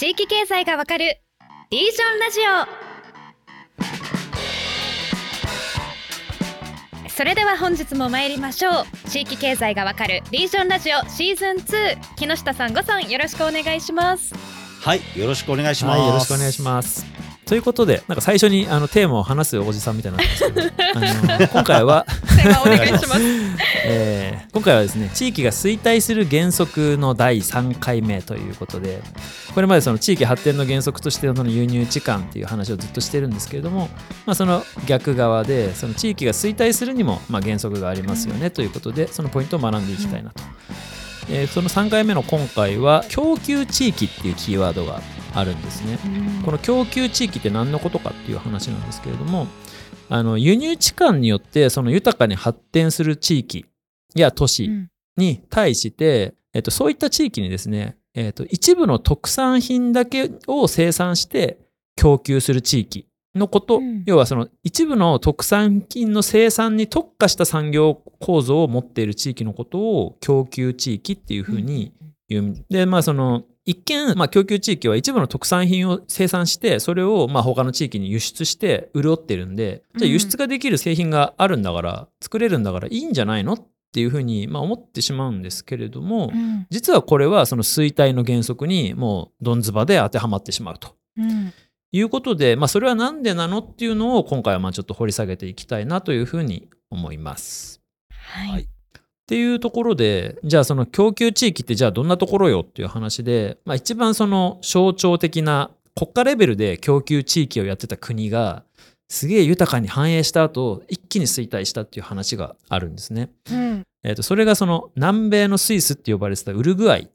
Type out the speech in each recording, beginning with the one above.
地域経済がわかるリージョンラジオ。それでは本日も参りましょう。地域経済がわかるリージョンラジオシーズン2木下さんごさんよろしくお願いします。はい、よろしくお願いします。はい、よろしくお願いします。ということで、なんか最初にあのテーマを話すおじさんみたいになってますけど、あの 今回はお願いしますえー今回はですね、地域が衰退する原則の第3回目ということで、これまでその地域発展の原則としての輸入置換っていう話をずっとしてるんですけれども、まあ、その逆側で、その地域が衰退するにもまあ原則がありますよねということで、そのポイントを学んでいきたいなと。えーその3回目の今回は、供給地域っていうキーワードがあるんですね。この供給地域って何のことかっていう話なんですけれどもあの輸入地間によってその豊かに発展する地域や都市に対して、えっと、そういった地域にですね、えっと、一部の特産品だけを生産して供給する地域のこと、うん要はその一部の特産品の生産に特化した産業構造を持っている地域のことを供給地域っていうふうに言う。でまあその一見、まあ、供給地域は一部の特産品を生産してそれをまあ他の地域に輸出して潤ってるんでじゃあ輸出ができる製品があるんだから、作れるんだからいいんじゃないの？っていうふうにまあ思ってしまうんですけれども、うん。実はこれはその衰退の原則にもうどんずばで当てはまってしまうと。うん。いうことで、まあ、それはなんでなの？っていうのを今回はまあちょっと掘り下げていきたいなというふうに思います。はい、はいっていうところでじゃあその供給地域ってじゃあどんなところよっていう話で、まあ、一番その象徴的な国家レベルで供給地域をやってた国がすげえ豊かに繁栄した後一気に衰退したっていう話があるんですね。うんえー、とそれがその南米のスイスって呼ばれてたウルグアイ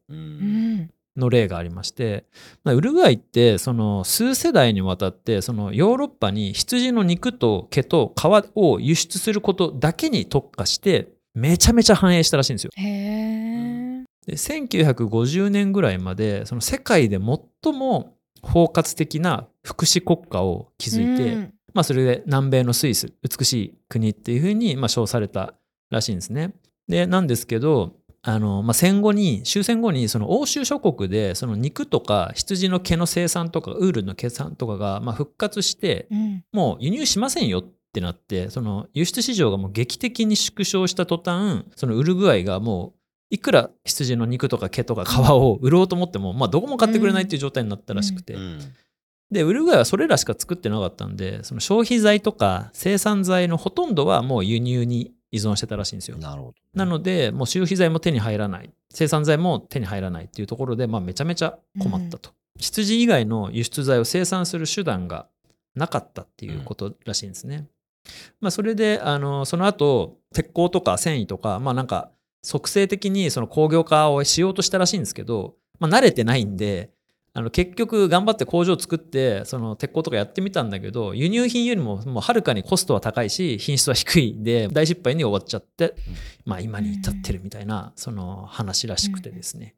の例がありまして、まあ、ウルグアイってその数世代にわたってそのヨーロッパに羊の肉と毛と皮を輸出することだけに特化してめちゃめちゃ繁栄したらしいんですよ。で1950年ぐらいまでその世界で最も包括的な福祉国家を築いて、うんまあ、それで南米のスイス美しい国っていうふうにまあ称されたらしいんですね。でなんですけどあの、まあ、戦後に終戦後にその欧州諸国でその肉とか羊の毛の生産とかウールの生産とかがまあ復活してうんもう輸入しませんよってなってその輸出市場がもう劇的に縮小した途端そのウルグアイがもういくら羊の肉とか毛とか皮を売ろうと思っても、まあ、どこも買ってくれないっていう状態になったらしくて、うんでウルグアイはそれらしか作ってなかったんでその消費財とか生産財のほとんどはもう輸入に依存してたらしいんですよ。なるほど。なのでもう消費財も手に入らない生産財も手に入らないっていうところで、まあ、めちゃめちゃ困ったと、羊以外の輸出材を生産する手段がなかったっていうことらしいんですね。まあ、それであのその後鉄鋼とか繊維とかまあなんか即成的にその工業化をしようとしたらしいんですけど、まあ、慣れてないんであの結局頑張って工場作ってその鉄鋼とかやってみたんだけど輸入品よりももうはるかにコストは高いし品質は低いんで大失敗に終わっちゃって、まあ、今に至ってるみたいなその話らしくてですね、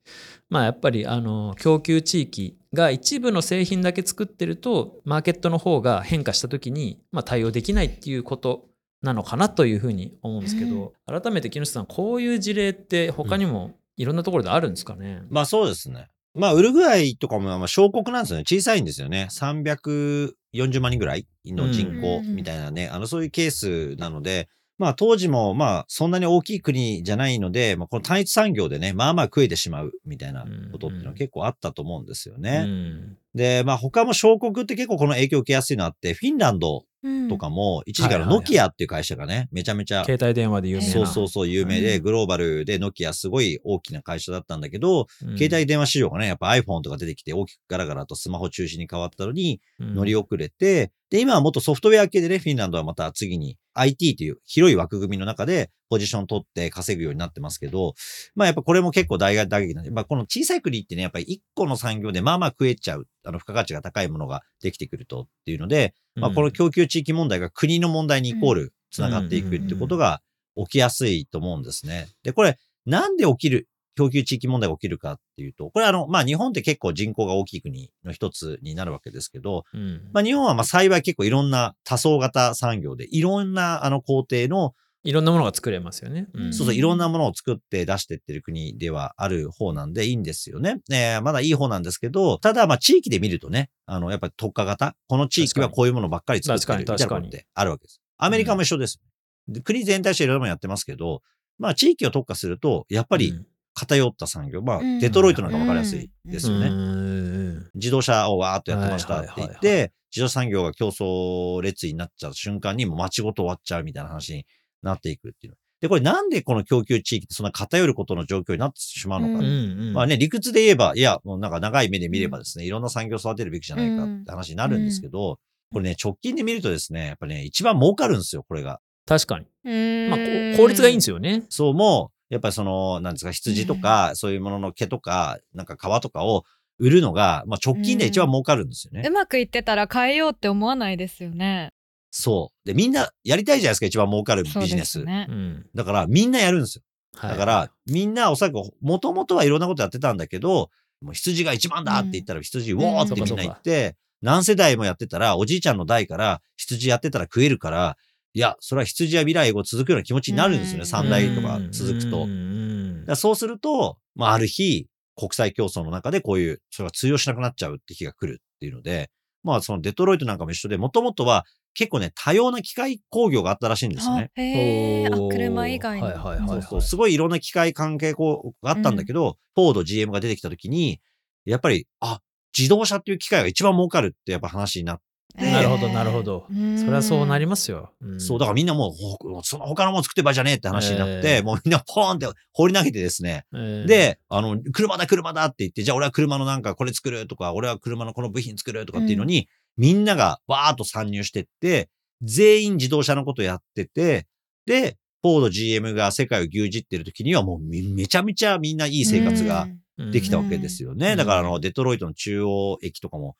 まあやっぱりあの供給地域が一部の製品だけ作ってるとマーケットの方が変化した時に、まあ、対応できないっていうことなのかなというふうに思うんですけど、改めて木下さんこういう事例って他にもいろんなところであるんですかね、まあそうですね。まあ、ウルグアイとかもまあ小国なんですよね。小さいんですよね。340万人ぐらいの人口みたいなね。あの、そういうケースなので、まあ当時もまあそんなに大きい国じゃないので、まあこの単一産業でね、まあまあ食えてしまうみたいなことっていうのは結構あったと思うんですよね。うん。で、まあ他も小国って結構この影響を受けやすいのあって、フィンランドうん。とかも一時からノキアっていう会社がね、めちゃめちゃ携帯電話で有名な。そうそうそう有名で、うん。グローバルでノキアすごい大きな会社だったんだけど、うん。携帯電話市場がね、やっぱ iPhone とか出てきて大きくガラガラとスマホ中心に変わったのにうん。乗り遅れて、で、今はもっとソフトウェア系でね、フィンランドはまた次に IT という広い枠組みの中でポジション取って稼ぐようになってますけど、まあやっぱこれも結構大打撃なんで、まあこの小さい国ってね、やっぱり一個の産業でまあまあ食えちゃう、あの付加価値が高いものができてくるとっていうので、まあこの供給地域問題が国の問題にイコール繋がっていくってことが起きやすいと思うんですね。で、これなんで起きる、供給地域問題が起きるかっていうと、これあの、まあ日本って結構人口が大きい国の一つになるわけですけど、うんまあ日本はまあ幸い結構いろんな多層型産業で、いろんなあの工程のいろんなものが作れますよね。んそうそう、いろんなものを作って出してってる国ではある方なんでいいんですよね。えーまだいい方なんですけど、ただ、まあ地域で見るとね、あの、やっぱり特化型、この地域はこういうものばっかり作ってるみたいなことってあるわけです。アメリカも一緒です。で国全体としていろいろやってますけど、まあ地域を特化すると、やっぱりうん偏った産業、まあうんデトロイトなんかわかりやすいですよね。うん自動車をわーっとやってましたって言って、自動車産業が競争列になっちゃう瞬間にもう街ごと終わっちゃうみたいな話になっていくっていう。で、これなんでこの供給地域ってそんな偏ることの状況になってしまうのか。ううんうんまあね、理屈で言えば、いや、もうなんか長い目で見ればですね、いろんな産業を育てるべきじゃないかって話になるんですけど、これね、直近で見るとですね、やっぱね、一番儲かるんですよ、これが。確かに。うんまあ、効率がいいんですよね。そうも、やっぱりその、なんですか、羊とか、そういうものの毛とか、なんか皮とかを売るのが、まあ直近で一番儲かるんですよね。うまくいってたら変えようって思わないですよね。そう。で、みんなやりたいじゃないですか、一番儲かるビジネス。ですねう。ん。だから、みんなやるんですよ。はいだから、みんなおそらく、もともとはいろんなことやってたんだけど、もう羊が一番だって言ったら、羊、ウォーってみんな言って、何世代もやってたら、おじいちゃんの代から羊やってたら食えるから、いや、それは羊は未来後続くような気持ちになるんですよね、うん三代とか続くと。そうすると、まあ、ある日、国際競争の中でこういう、それが通用しなくなっちゃうって日が来るっていうので、まあ、そのデトロイトなんかも一緒で、もともとは結構ね、多様な機械工業があったらしいんですよね。あへえ。車以外に。はいはいはいそうそう。すごいいろんな機械関係こうがあったんだけど、フォード、GM が出てきた時に、やっぱり、あ、自動車っていう機械が一番儲かるってやっぱ話になって、なるほどなるほど。うん。それはそうなりますよ。ん。そう、だからみんなもう、ほその他のもの作ってる場合じゃねえって話になって、えー。もうみんなポーンって放り投げてですね、えー。で、あの、車だ、車だって言って、じゃあ俺は車のなんかこれ作るとか、俺は車のこの部品作るとかっていうのに、みんながわーっと参入してって、全員自動車のことやってて、で、フォード GM が世界を牛耳ってる時にはもうめめちゃめちゃみんないい生活ができたわけですよね。うん。だからあの、デトロイトの中央駅とかも、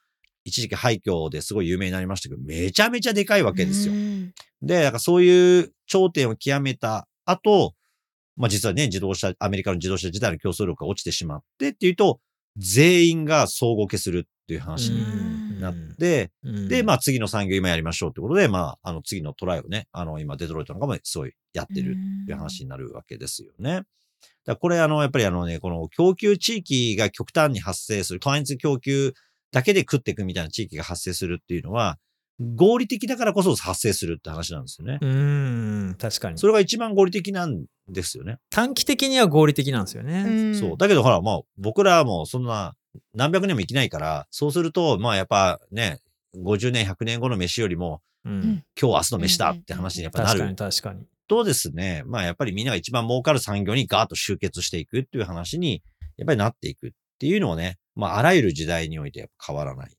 一時期廃墟ですごい有名になりましたけど、めちゃめちゃでかいわけですよ。うんで、だからそういう頂点を極めた後、まあ実はね、自動車、アメリカの自動車自体の競争力が落ちてしまってっていうと、全員が総合化するっていう話にうんなって、うんで、まあ次の産業今やりましょうってことで、まあ、あの次のトライをね、あの今デトロイトなんかもすごいやってるっていう話になるわけですよね。だからこれあの、やっぱりあのね、この供給地域が極端に発生する、単一供給だけで食っていくみたいな地域が発生するっていうのは、合理的だからこそ発生するって話なんですよね。うん、確かに。それが一番合理的なんですよね。短期的には合理的なんですよね。うんそう。だけどほら、まあ僕らはもうそんな何百年も生きないから、そうすると、まあやっぱね、50年、100年後の飯よりも、うん今日明日の飯だって話にやっぱな確かにる確かに。とですね、まあやっぱりみんなが一番儲かる産業にガーッと集結していくっていう話に、やっぱりなっていくっていうのをね、まああらゆる時代において変わらない。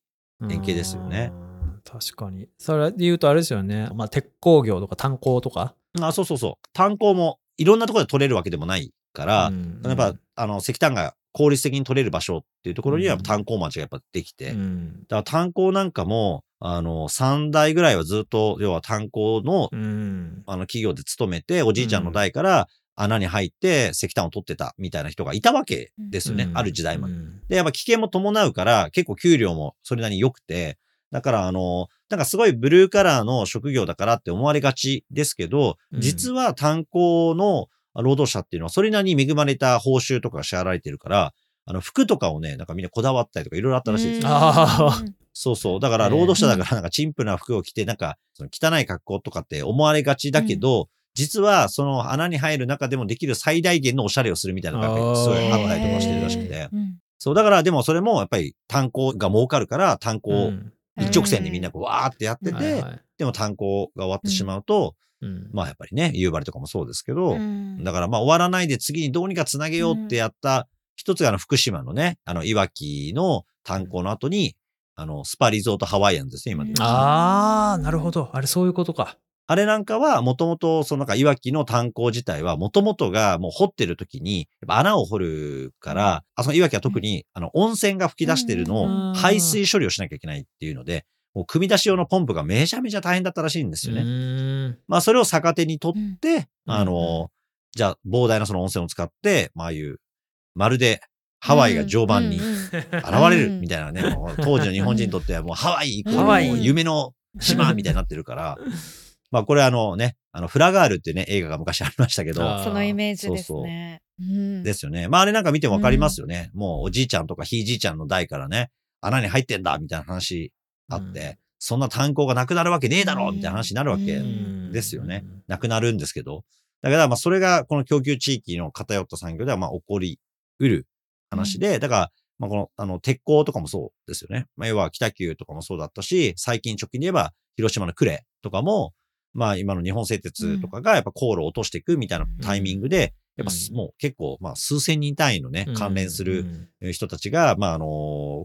円形ですよねうん。確かに。それで言うとあれですよね。まあ、鉄工業とか炭鉱とか。あ、そうそうそう。炭鉱もいろんなところで取れるわけでもないから、うんやっぱ、あの、石炭が効率的に取れる場所っていうところにはうん炭鉱町がやっぱできて、うんだから炭鉱なんかも、あの、3代ぐらいはずっと、要は炭鉱の、うんあの、企業で勤めて、おじいちゃんの代から穴に入って石炭を取ってたみたいな人がいたわけですよね。うんある時代まで。うんで、やっぱ危険も伴うから、結構給料もそれなりに良くて、だから、あの、なんかすごいブルーカラーの職業だからって思われがちですけど、うん実は炭鉱の労働者っていうのはそれなりに恵まれた報酬とかが支払われてるから、あの、服とかをね、なんかみんなこだわったりとかいろいろあったらしいですよ。あそうそう。だから、労働者だから、なんか、陳腐な服を着て、なんか、その汚い格好とかって思われがちだけど、実は、その穴に入る中でもできる最大限のおしゃれをするみたいなのが、やっぱりすごいあったりとかしてるらしくて。うん。そう、だから、でもそれも、やっぱり、炭鉱が儲かるから、炭う鉱、ん。一直線にみんなこう、わーってやってて、でも炭鉱が終わってしまうと、うん。まあ、やっぱりね、夕張とかもそうですけど、うん。だからまあ終わらないで次にどうにかつなげようってやった、一つがあの福島のね、あのいわきの炭鉱の後に、あのスパリゾートハワイアンズですね、今ああ、なるほど。あれ、そういうことか。あれなんかはもともとそのなんかいわきの炭鉱自体はもともとがもう掘ってる時に、穴を掘るから、あそのいわきは特にあの温泉が噴き出してるのうん。を排水処理をしなきゃいけないっていうので、もう組み出し用のポンプがめちゃめちゃ大変だったらしいんですよね。ね。まあそれを逆手に取って、うん。あの、じゃあ膨大なその温泉を使って、まあああいう、まるでハワイが常磐に現れるみたいなね、当時の日本人にとってはもうハワイイコールハワイ。もう夢の島みたいになってるから、まあこれあのね、あの、フラガールっていうね、映画が昔ありましたけど、そのイメージですね。うんですよね。まああれなんか見てもわかりますよね。もうおじいちゃんとかひいじいちゃんの代からね、穴に入ってんだみたいな話あって、うんそんな炭鉱がなくなるわけねえだろみたいな話になるわけうんですよね。なくなるんですけど。だからまあそれがこの供給地域の偏った産業ではまあ起こりうる話で、だからまあこのあの鉄鋼とかもそうですよね。まあ要は北九とかもそうだったし、最近直近で言えば広島の呉とかも、まあ今の日本製鉄とかがやっぱ航路を落としていくみたいなタイミングで、やっぱうん。もう結構まあ数千人単位のね、関連するうん。人たちが、まあ、あの、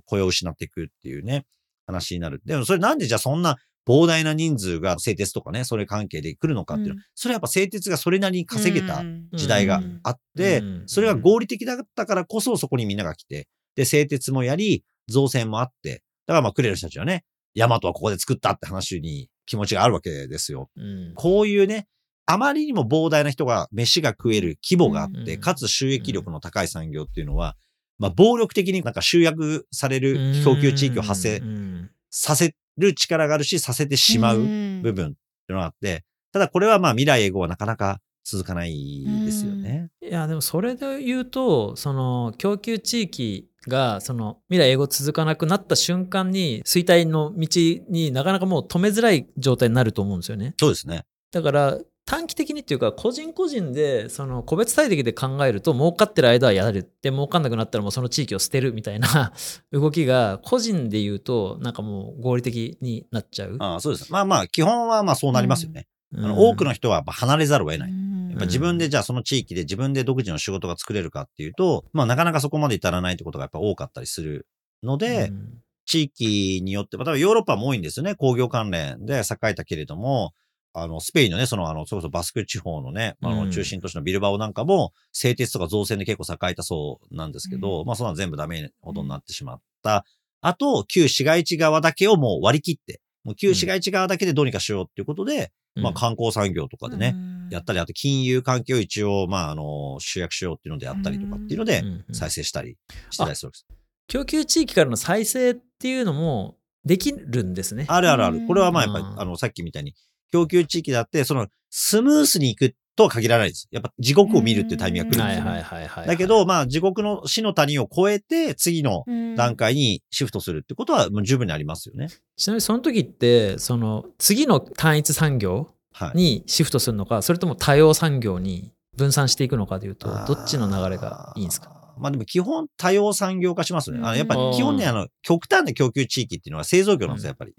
雇用を失っていくっていうね、話になる。でも、それなんでじゃあそんな膨大な人数が製鉄とかね、それ関係で来るのかっていうのは、うん。それはやっぱ製鉄がそれなりに稼げたうん。時代があって、うん。それが合理的だったからこそそこにみんなが来て、で、製鉄もやり、造船もあって、だからまあ、クレル人たちはね、ヤマトはここで作ったって話に気持ちがあるわけですよ。うん。こういうね、あまりにも膨大な人が飯が食える規模があって、うんかつ収益力の高い産業っていうのは、まあ、暴力的になんか集約される供給地域を発生うんさせる力があるし、させてしまううん部分っていうのがあって、ただこれはまあ未来永劫はなかなか続かないですよね。いやでもそれで言うとその供給地域がその未来英語続かなくなった瞬間に衰退の道になかなかもう止めづらい状態になると思うんですよね。そうですね。だから短期的にっていうか個人個人でその個別体的で考えると儲かってる間はやるで儲かんなくなったらもうその地域を捨てるみたいな 動きが個人で言うとなんかもう合理的になっちゃう。ああそうです。まあまあ、基本はまあそうなりますよね。あの多くの人は離れざるを得ない。やっぱ自分でじゃあその地域で自分で独自の仕事が作れるかっていうと、まあなかなかそこまで至らないってことがやっぱ多かったりするので、うん地域によって、まあ、多分ヨーロッパも多いんですよね。工業関連で栄えたけれども、あの、スペインのね、その、あの、それこそバスク地方のね、あうんの、中心都市のビルバオなんかも、製鉄とか造船で結構栄えたそうなんですけど、うんまあ、そんなの全部ダメほどになってしまった。あと、旧市街地側だけをもう割り切って、もう旧市街地側だけでどうにかしようっていうことで、まあ、観光産業とかでね、やったり、あと金融関係を一応、まあ、あの、集約しようっていうのでやったりとかっていうので再生したりしてたりするわけです。供給地域からの再生っていうのもできるんですね。あるあるある。うんこれはまあやっぱりう、んあの、さっきみたいに、供給地域だって、その、スムースに行くとは限らないです。やっぱ地獄を見るっていうタイミングが来るんですよ、はいはね。いはいはい。だけど、まあ、地獄の死の谷を越えて、次の段階にシフトするってことは、もう十分にありますよね。ちなみにその時って、その次の単一産業はい。にシフトするのか、それとも多様産業に分散していくのかというと、どっちの流れがいいんですか？まあでも基本多様産業化しますよね。あのやっぱうんり基本ね、あの、極端な供給地域っていうのは製造業なんですよ、やっぱり。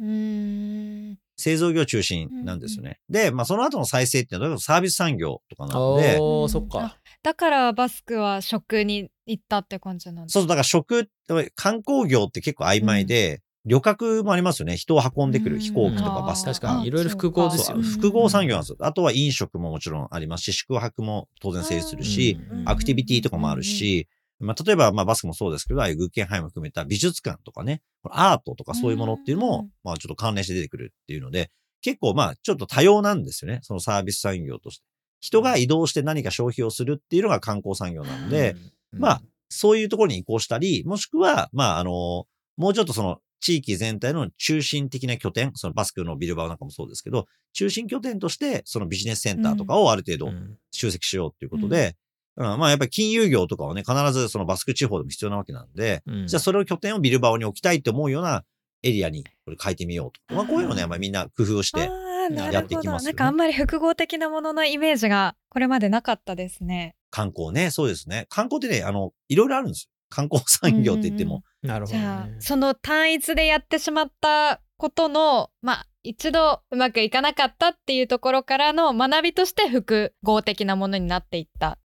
うん製造業中心なんですよね。で、まあその後の再生っていうのはサービス産業とかなので、そっか。だからバスクは食に行ったって感じなんですそうそう、だから食、観光業って結構曖昧で、旅客もありますよね。人を運んでくる飛行機とかバスと確かに。いろいろ複合ですよね。複合産業なんですよ。あとは飲食ももちろんありますし、宿泊も当然成立するし、うん。アクティビティとかもあるし、まあ、例えば、まあ、バスクもそうですけど、ああいうグッケンハイム含めた美術館とかね、アートとかそういうものっていうのもうん、まあ、ちょっと関連して出てくるっていうので、結構、まあ、ちょっと多様なんですよね。そのサービス産業として。人が移動して何か消費をするっていうのが観光産業なんで、うん、まあ、そういうところに移行したり、もしくは、まあ、あの、もうちょっとその、地域全体の中心的な拠点、そのバスクのビルバオなんかもそうですけど、中心拠点として、そのビジネスセンターとかをある程度うん集積しようっていうことで、うんまあやっぱり金融業とかはね、必ずそのバスク地方でも必要なわけなんで、うんじゃあそれを拠点をビルバオに置きたいって思うようなエリアにこれ変えてみようと。まあこういうのね、まあみんな工夫をして、やっるほど。ていきますよねなんかあんまり複合的なもののイメージがこれまでなかったですね。観光ね、そうですね。観光ってね、あの、いろいろあるんですよ。観光産業って言っても。なるほど、ね。じゃあ、その単一でやってしまったことの、まあ、一度うまくいかなかったっていうところからの学びとして複合的なものになっていった。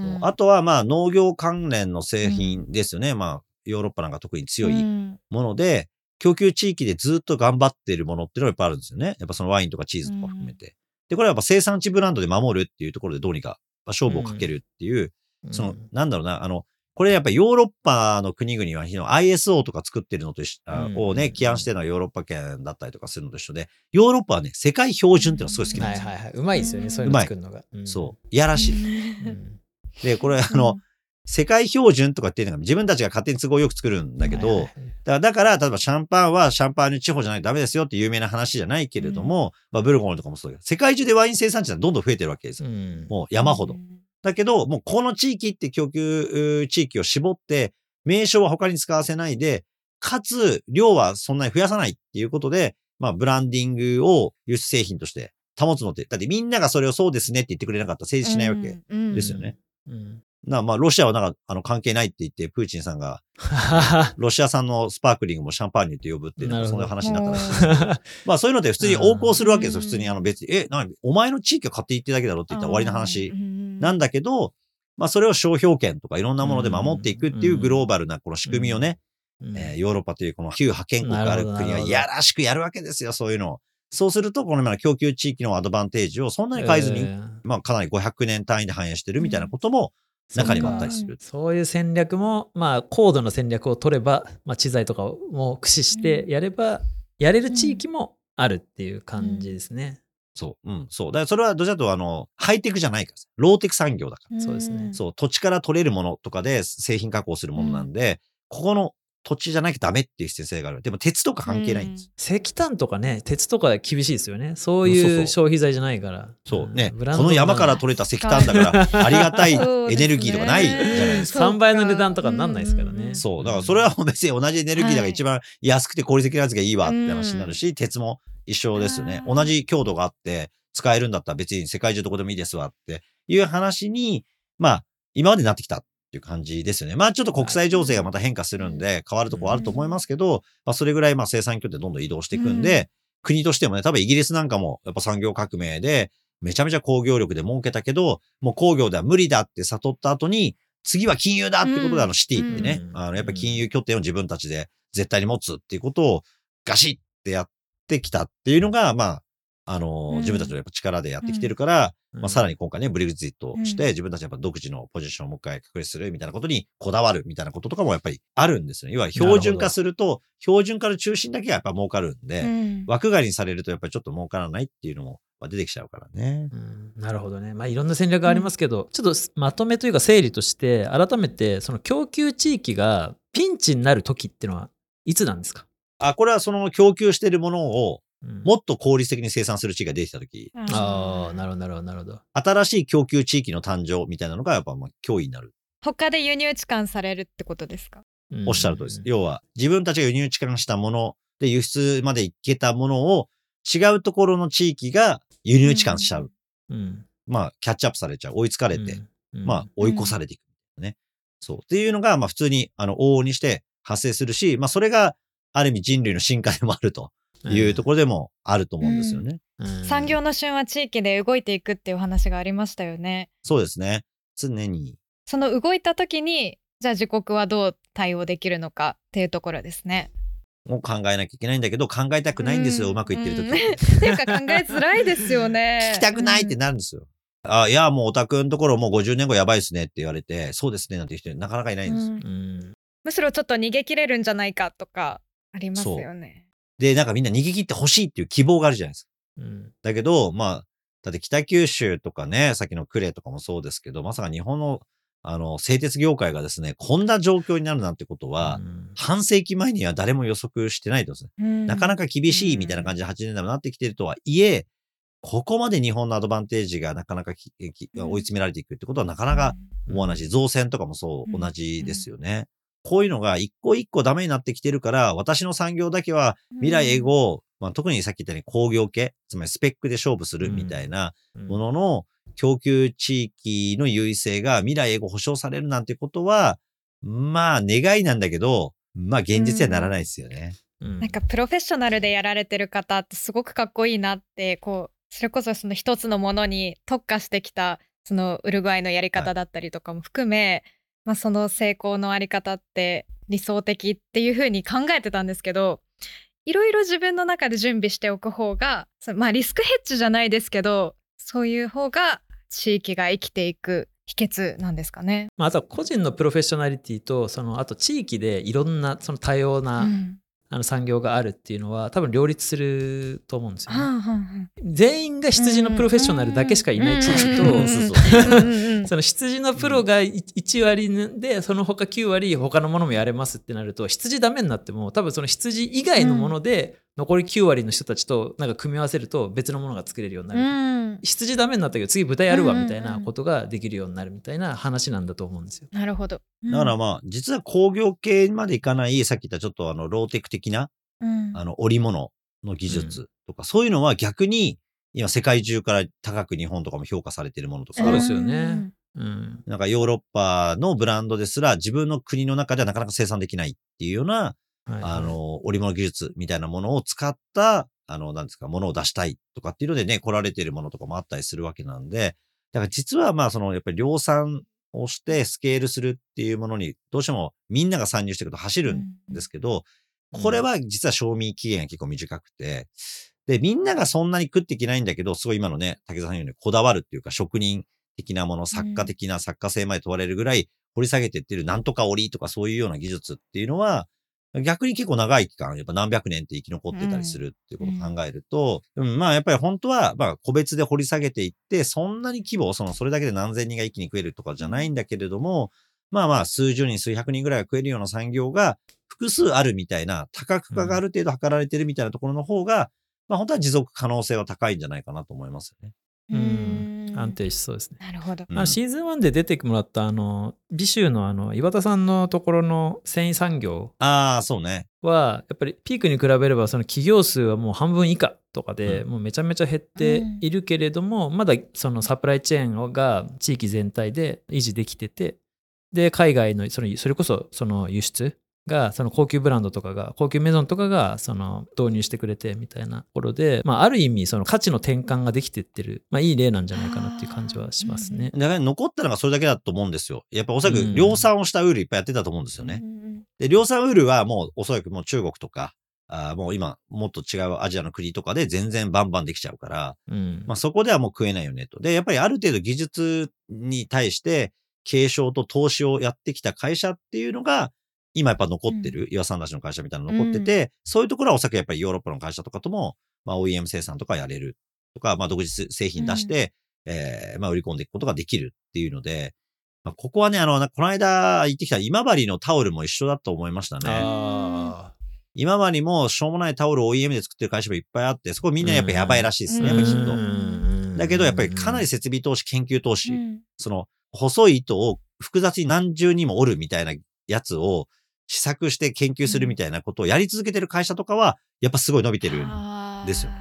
はい。うんあとはまあ農業関連の製品ですよね。まあヨーロッパなんか特に強いうんもので、供給地域でずっと頑張っているものっていうのがいっぱいあるんですよね。やっぱそのワインとかチーズとか含めて。で、これはやっぱ生産地ブランドで守るっていうところでどうにかまあ勝負をかけるっていう、その、なんだろうな、あの、これやっぱヨーロッパの国々は ISO とか作ってるのとをね、起案してるのはヨーロッパ圏だったりとかするのと一緒で、ヨーロッパはね、世界標準っていうのはすごい好きなんですよ。はいはいはい。うまいですよね、そういうの作るのが。うんそう。いやらしい。うんで、これあの、世界標準とかっていうのが自分たちが勝手に都合よく作るんだけど、だから、例えばシャンパンはシャンパーニュ地方じゃないとダメですよって有名な話じゃないけれども、まあ、ブルゴーニュとかもそうだけど、世界中でワイン生産地はどんどん増えてるわけですよ。うん。もう山ほど。だけど、もうこの地域って供給地域を絞って、名称は他に使わせないで、かつ量はそんなに増やさないっていうことで、まあブランディングを輸出製品として保つのって、だってみんながそれをそうですねって言ってくれなかったら成立しないわけですよね。うんなまあロシアはなんかあの関係ないって言って、プーチンさんが ロシア産のスパークリングもシャンパーニュって呼ぶっていう、なんかそんな話になったらしいですけど。まあそういうのって普通に横行するわけですよ。うん普通に。あの別に、え、なにお前の地域を買って言ってるだけだろって言ったら終わりの話ななんだけど、まあそれを商標権とかいろんなもので守っていくっていうグローバルなこの仕組みをね、うんえーヨーロッパというこの旧覇権国がある国はやらしくやるわけですよ、そういうのを。そうすると、この今の供給地域のアドバンテージをそんなに変えずに、えーまあかなり500年単位で反映してるみたいなことも中にもあったりする。そういう戦略も、まあ、高度な戦略を取れば、まあ、知財とかも駆使してやれば、やれる地域もあるっていう感じですね。そう。うん、そう。だからそれはどちらかというとあの、ハイテクじゃないから。ローテク産業だから。そうですねそう、土地から取れるものとかで製品加工するものなんで、ここの土地じゃなきゃダメっていう必要性がある。でも鉄とか関係ないんです。石炭とかね、鉄とか厳しいですよね。そういそうう消費財じゃないから。そうね。ブランドこの山から取れた石炭だから、ありがたいエネルギーとかないじゃないですか。3倍の値段とかになんないですからね。そう。だからそれは別に同じエネルギーだから一番安くて効率的なやつがいいわって話になるし、鉄も一緒ですよね。同じ強度があって使えるんだったら別に世界中どこでもいいですわっていう話に、まあ、今までなってきたっていう感じですよね。まあちょっと国際情勢がまた変化するんで変わるとこあると思いますけど、まあそれぐらいまあ生産拠点どんどん移動していくんで、国としてもね、多分イギリスなんかもやっぱ産業革命でめちゃめちゃ工業力で儲けたけど、もう工業では無理だって悟った後に、次は金融だってことで、うん。あのシティってね、うん。あのやっぱ金融拠点を自分たちで絶対に持つっていうことをガシッってやってきたっていうのが、まあ、あの、うん自分たちのやっぱ力でやってきてるから、うんまあさらに今回ね、ブレグジットをして、うん自分たちやっぱ独自のポジションをもう一回確立するみたいなことにこだわるみたいなこととかもやっぱりあるんですよね。要は標準化すると、標準化の中心だけがやっぱ儲かるんで、うん枠外にされるとやっぱりちょっと儲からないっていうのもまあ出てきちゃうからね。うんなるほどね。まあいろんな戦略がありますけど、ちょっとまとめというか整理として、改めてその供給地域がピンチになる時っていうのはいつなんですか、あ、これはその供給してるものをうんもっと効率的に生産する地域が出てきたとき、ああ、なるほど、なるほど、なるほど。新しい供給地域の誕生みたいなのがやっぱまあ脅威になる。他で輸入置換されるってことですか？おっしゃるとりです。うん要は自分たちが輸入置換したもので輸出まで行けたものを違うところの地域が輸入置換しちゃう。うん。まあキャッチアップされちゃう。追いつかれて、うん、まあ追い越されていく。ね。そう。っていうのがまあ普通にあの往々にして発生するし、まあそれがある意味人類の進化でもあるというところでもあると思うんですよね。うん。産業の旬は地域で動いていくっていう話がありましたよね。そうですね。常に。その動いた時にじゃあ自国はどう対応できるのかっていうところですね。もう考えなきゃいけないんだけど、考えたくないんですよ、うまくいってる時。うん。っていうか考えづらいですよね。聞きたくないってなるんですよ。あ、いや、もうオタクのところもう50年後やばいっすねって言われて、そうですねなんて人なかなかいないんですうん。むしろちょっと逃げ切れるんじゃないかとかありますよねで、なんかみんな逃げ切ってほしいっていう希望があるじゃないですか。うん。だけど、まあ、だって北九州とかね、さっきの呉とかもそうですけど、まさか日本の、あの、製鉄業界がですね、こんな状況になるなんてことは、うん。半世紀前には誰も予測してないとですね。なかなかか厳しいみたいな感じで8年代もなってきてるとはいえ、ここまで日本のアドバンテージがなかなか追い詰められていくってことはなかなか思わないし、造船とかもそううん。同じですよね。こういうのが一個一個ダメになってきてるから、私の産業だけは未来永劫、まあ、特にさっき言ったように工業系、つまりスペックで勝負するみたいなうん。ものの供給地域の優位性が未来永劫保障されるなんてことは、まあ願いなんだけど、まあ現実にはならないですよね。うん。なんかプロフェッショナルでやられてる方ってすごくかっこいいなってこうそれこそその一つのものに特化してきたそのウルグアイのやり方だったりとかも含め、まあ、その成功のあり方って理想的っていうふうに考えてたんですけどいろいろ自分の中で準備しておく方がそまあリスクヘッジじゃないですけどそういう方が地域が生きていく秘訣なんですかね。まあ、あとは個人のプロフェッショナリティとそのあと地域でいろんなその多様な、うんあの産業があるっていうのは多分両立すると思うんですよね。はあはあは全員が羊のプロフェッショナルだけしかいない地域と、その羊のプロがい1割でその他9割他のものもやれますってなると羊ダメになっても多分その羊以外のもので残り9割の人たちとなんか組み合わせると別のものが作れるようになる。うん羊ダメになったけど次豚やるわうんうんうんみたいなことができるようになるみたいな話なんだと思うんですよ。なるほど。だからまあ、実は工業系までいかない、さっき言ったちょっとあの、ローテク的な、うんあの、織物の技術とか、そういうのは逆に、今世界中から高く日本とかも評価されているものとかそうあるですよねうんうん。なんかヨーロッパのブランドですら自分の国の中ではなかなか生産できないっていうような、はいあの、織物技術みたいなものを使った、あの、なんですか、ものを出したいとかっていうのでね、来られているものとかもあったりするわけなんで、だから実はまあその、やっぱり量産をしてスケールするっていうものに、どうしてもみんなが参入していくと走るんですけど、これは実は賞味期限が結構短くて、で、みんながそんなに食っていけないんだけど、すごい今のね、竹澤さん言うようにこだわるっていうか、職人的なもの、作家的な作家性まで問われるぐらい掘り下げていってる、なんとか織りとかそういうような技術っていうのは、逆に結構長い期間、やっぱ何百年って生き残ってたりするっていうことを考えると、うんまあやっぱり本当は、まあ個別で掘り下げていって、そんなに規模、その、それだけで何千人が一気に食えるとかじゃないんだけれども、まあまあ数十人、数百人ぐらいが食えるような産業が複数あるみたいな、多角化がある程度図られてるみたいなところの方が、まあ本当は持続可能性は高いんじゃないかなと思いますよね。うん、安定しそうですね。なるほど。シーズン1で出てもらったあの美州のあの岩田さんのところの繊維産業ああ、そうね。はやっぱりピークに比べればその企業数はもう半分以下とかで、うんもうめちゃめちゃ減っているけれども、まだそのサプライチェーンが地域全体で維持できててで海外のそのそれこそその輸出がその高級ブランドとかが高級メゾンとかがその導入してくれてみたいなところで、まあ、ある意味その価値の転換ができてってる、まあ、いい例なんじゃないかなっていう感じはしますね。だから残ったのがそれだけだと思うんですよ。やっぱおそらうんく量産をしたウールいっぱいやってたと思うんですよね。うんで、量産ウールはもうおそらくもう中国とか、あーもう今もっと違うアジアの国とかで全然バンバンできちゃうから、うんまあそこではもう食えないよねと。で、やっぱりある程度技術に対して継承と投資をやってきた会社っていうのが、今やっぱ残ってる、岩さんたちの会社みたいなの残ってて、そういうところはおそらくやっぱりヨーロッパの会社とかとも、まあ OEM 生産とかやれるとか、まあ独自製品出して、えーまあ売り込んでいくことができるっていうので、まあ、ここはね、あの、なこの間行ってきた今治のタオルも一緒だと思いましたね。あ今治もしょうもないタオルを OEM で作ってる会社もいっぱいあって、そこみんなやっぱやばいらしいですね、うんやっぱきっと。とだけどやっぱりかなり設備投資、研究投資、うんその細い糸を複雑に何重にも折るみたいなやつを試作して研究するみたいなことをやり続けてる会社とかは、やっぱすごい伸びてる。あーですよ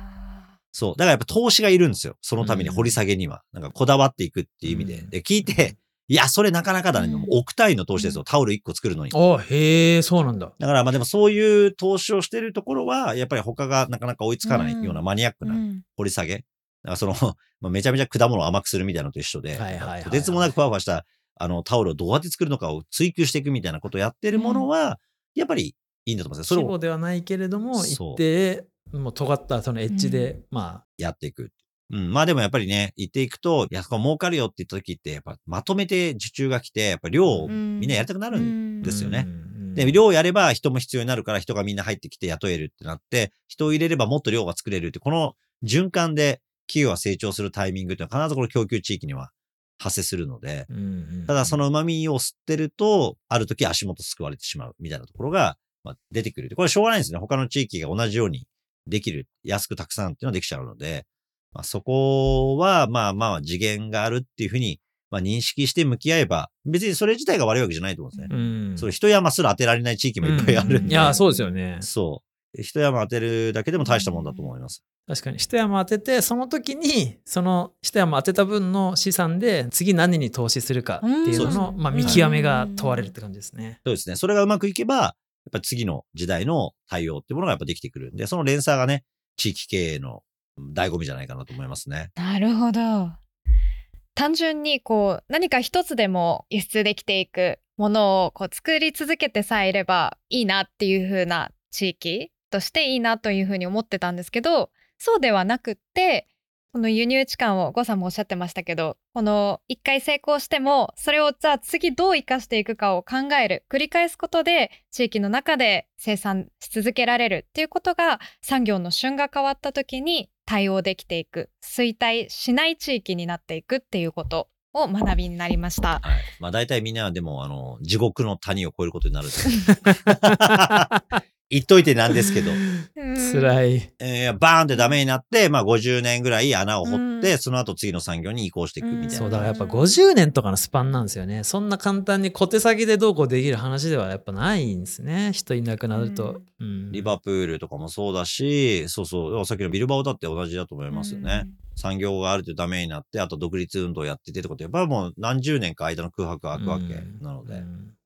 そう。だからやっぱ投資がいるんですよ。そのために掘り下げには。なんかこだわっていくっていう意味で。うんで、聞いて、いや、それなかなかだね。う億単位の投資ですよ。タオル1個作るのに。あへえそうなんだ。だからまあでもそういう投資をしてるところは、やっぱり他がなかなか追いつかないようなマニアックうなん掘り下げ。だからその、まあめちゃめちゃ果物を甘くするみたいなのと一緒で、はいはいはいはいとてつもなくふわふわしたあのタオルをどうやって作るのかを追求していくみたいなことをやってるものは、やっぱりいいんだと思いますよ。それではないけれども一定もう尖ったそのエッジで、まやっていく。うん。まあでもやっぱりね、言っていくと、いや、そこ儲かるよって言った時って、やっぱまとめて受注が来て、やっぱ量をうんみんなやりたくなるんあですよね。うんで、量をやれば人も必要になるから人がみんな入ってきて雇えるってなって、人を入れればもっと量が作れるって、この循環で企業が成長するタイミングっていうのは必ずこの供給地域には発生するので、うんうんただその旨味を吸ってると、ある時足元救われてしまうみたいなところが、まあ、出てくる。これしょうがないんですね。他の地域が同じようにできる、安くたくさんっていうのはできちゃうので、まあ、そこはまあまあ次元があるっていうふうに、まあ、認識して向き合えば、別にそれ自体が悪いわけじゃないと思うんですね。うんそう、一山すら当てられない地域もいっぱいあるんで。いやそうですよねそう。一山当てるだけでも大したもんだと思います。確かに一山当ててその時にその一山当てた分の資産で次何に投資するかっていうのの、うんまあ、見極めが問われるって感じですね。そうですね。それがうまくいけば、やっぱ次の時代の対応っていうものがやっぱできてくるんで、その連鎖がね、地域経営の醍醐味じゃないかなと思いますね。なるほど。単純にこう何か一つでも輸出できていくものをこう作り続けてさえいればいいなっていう風な地域としていいなという風に思ってたんですけどそうではなくってこの輸入置換を呉さんもおっしゃってましたけどこの一回成功してもそれをじゃあ次どう生かしていくかを考える繰り返すことで地域の中で生産し続けられるっていうことが産業の旬が変わった時に対応できていく衰退しない地域になっていくっていうことを学びになりました。はい。まあ大体みんなはでも、あの、地獄の谷を越えることになる言っといてなんですけど、辛い。えーバーンってダメになって、まあ50年ぐらい穴を掘って、うんその後次の産業に移行していくみたいな。そう、だからやっぱ50年とかのスパンなんですよね。そんな簡単に小手先でどうこうできる話ではやっぱないんですね。人いなくなると。うんリバプールとかもそうだし、そうそう、さっきのビルバオだって同じだと思いますよね。産業があるとダメになって、あと独立運動やっててってことやっぱりもう何十年か間の空白が空くわけなので。うん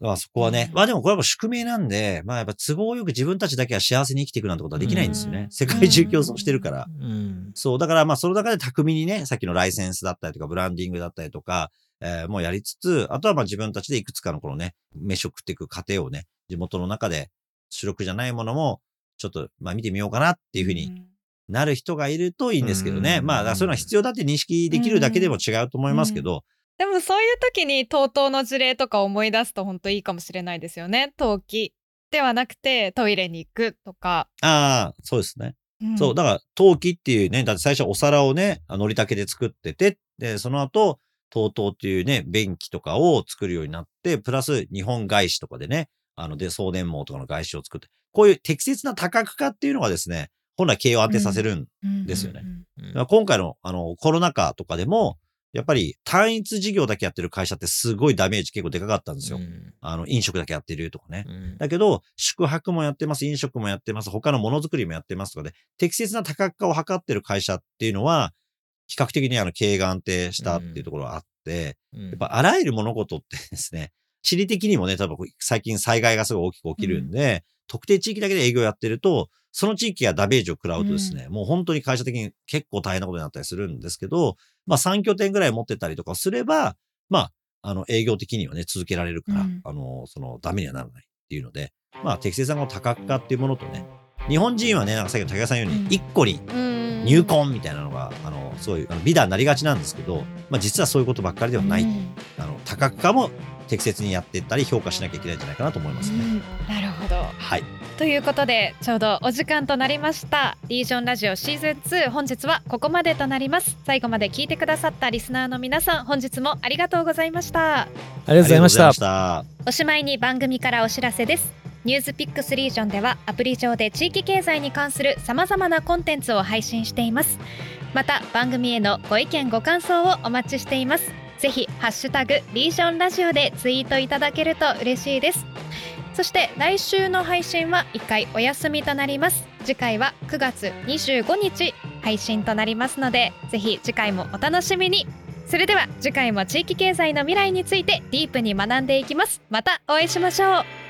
まあそこはね、うんまあでもこれはもう宿命なんで、まあやっぱ都合よく自分たちだけは幸せに生きていくなんてことはできないんですよね。うん世界中競争してるから。うんそう、だからまあその中で巧みにね、さっきのライセンスだったりとか、ブランディングだったりとか、えーもうやりつつ、あとはまあ自分たちでいくつかのこのね、飯を食っていく過程をね、地元の中で主力じゃないものも、ちょっとまあ見てみようかなっていうふうになる人がいるといいんですけどね。うんまあそういうのは必要だって認識できるだけでも違うと思いますけど、でもそういう時に TOTO の事例とか思い出すと本当いいかもしれないですよね。陶器ではなくてトイレに行くとか。ああ、そうですね。んそう、だから、陶器っていうね、だって最初お皿をね、のりたけで作ってて、で、その後、TOTO っていうね、便器とかを作るようになって、プラス日本外資とかでね、あの、で、送電網とかの外資を作って、こういう適切な多角化っていうのがですね、本来経営を安定させるんですよね今回の、あの、コロナ禍とかでも、やっぱり単一事業だけやってる会社ってすごいダメージ結構でかかったんですよ。うん。あの、飲食だけやってるとかね。うん。だけど、宿泊もやってます、飲食もやってます、他のものづくりもやってますとかで、適切な多角化を図ってる会社っていうのは、比較的にあの経営が安定したっていうところがあって、うん。やっぱあらゆる物事ってですね、地理的にもね、多分最近災害がすごい大きく起きるんで、特定地域だけで営業やってると、その地域がダメージを食らうとですね、もう本当に会社的に結構大変なことになったりするんですけど、まあ3拠点ぐらい持ってたりとかすれば、まあ、あの営業的にはね、続けられるから、うんあの、そのダメにはならないっていうので、まあ適切なこの多角化っていうものとね、日本人はね、なんかさっきの武田さんよううんに、一個にうん入魂みたいなのが、あの、そういう、あの美談になりがちなんですけど、まあ実はそういうことばっかりではない。うんあの、多角化も適切にやっていったり評価しなきゃいけないんじゃないかなと思いますね。うんなるほど。はい。ということでちょうどお時間となりました。リージョンラジオシーズン2本日はここまでとなります。最後まで聞いてくださったリスナーの皆さん本日もありがとうございました。ありがとうございました。おしまいに番組からお知らせです。ニュースピックスリージョンではアプリ上で地域経済に関するさまざまなコンテンツを配信しています。また番組へのご意見ご感想をお待ちしています。ぜひハッシュタグリージョンラジオでツイートいただけると嬉しいですそして来週の配信は1回お休みとなります。次回は9月25日配信となりますのでぜひ次回もお楽しみに。それでは次回も地域経済の未来についてディープに学んでいきます。またお会いしましょう。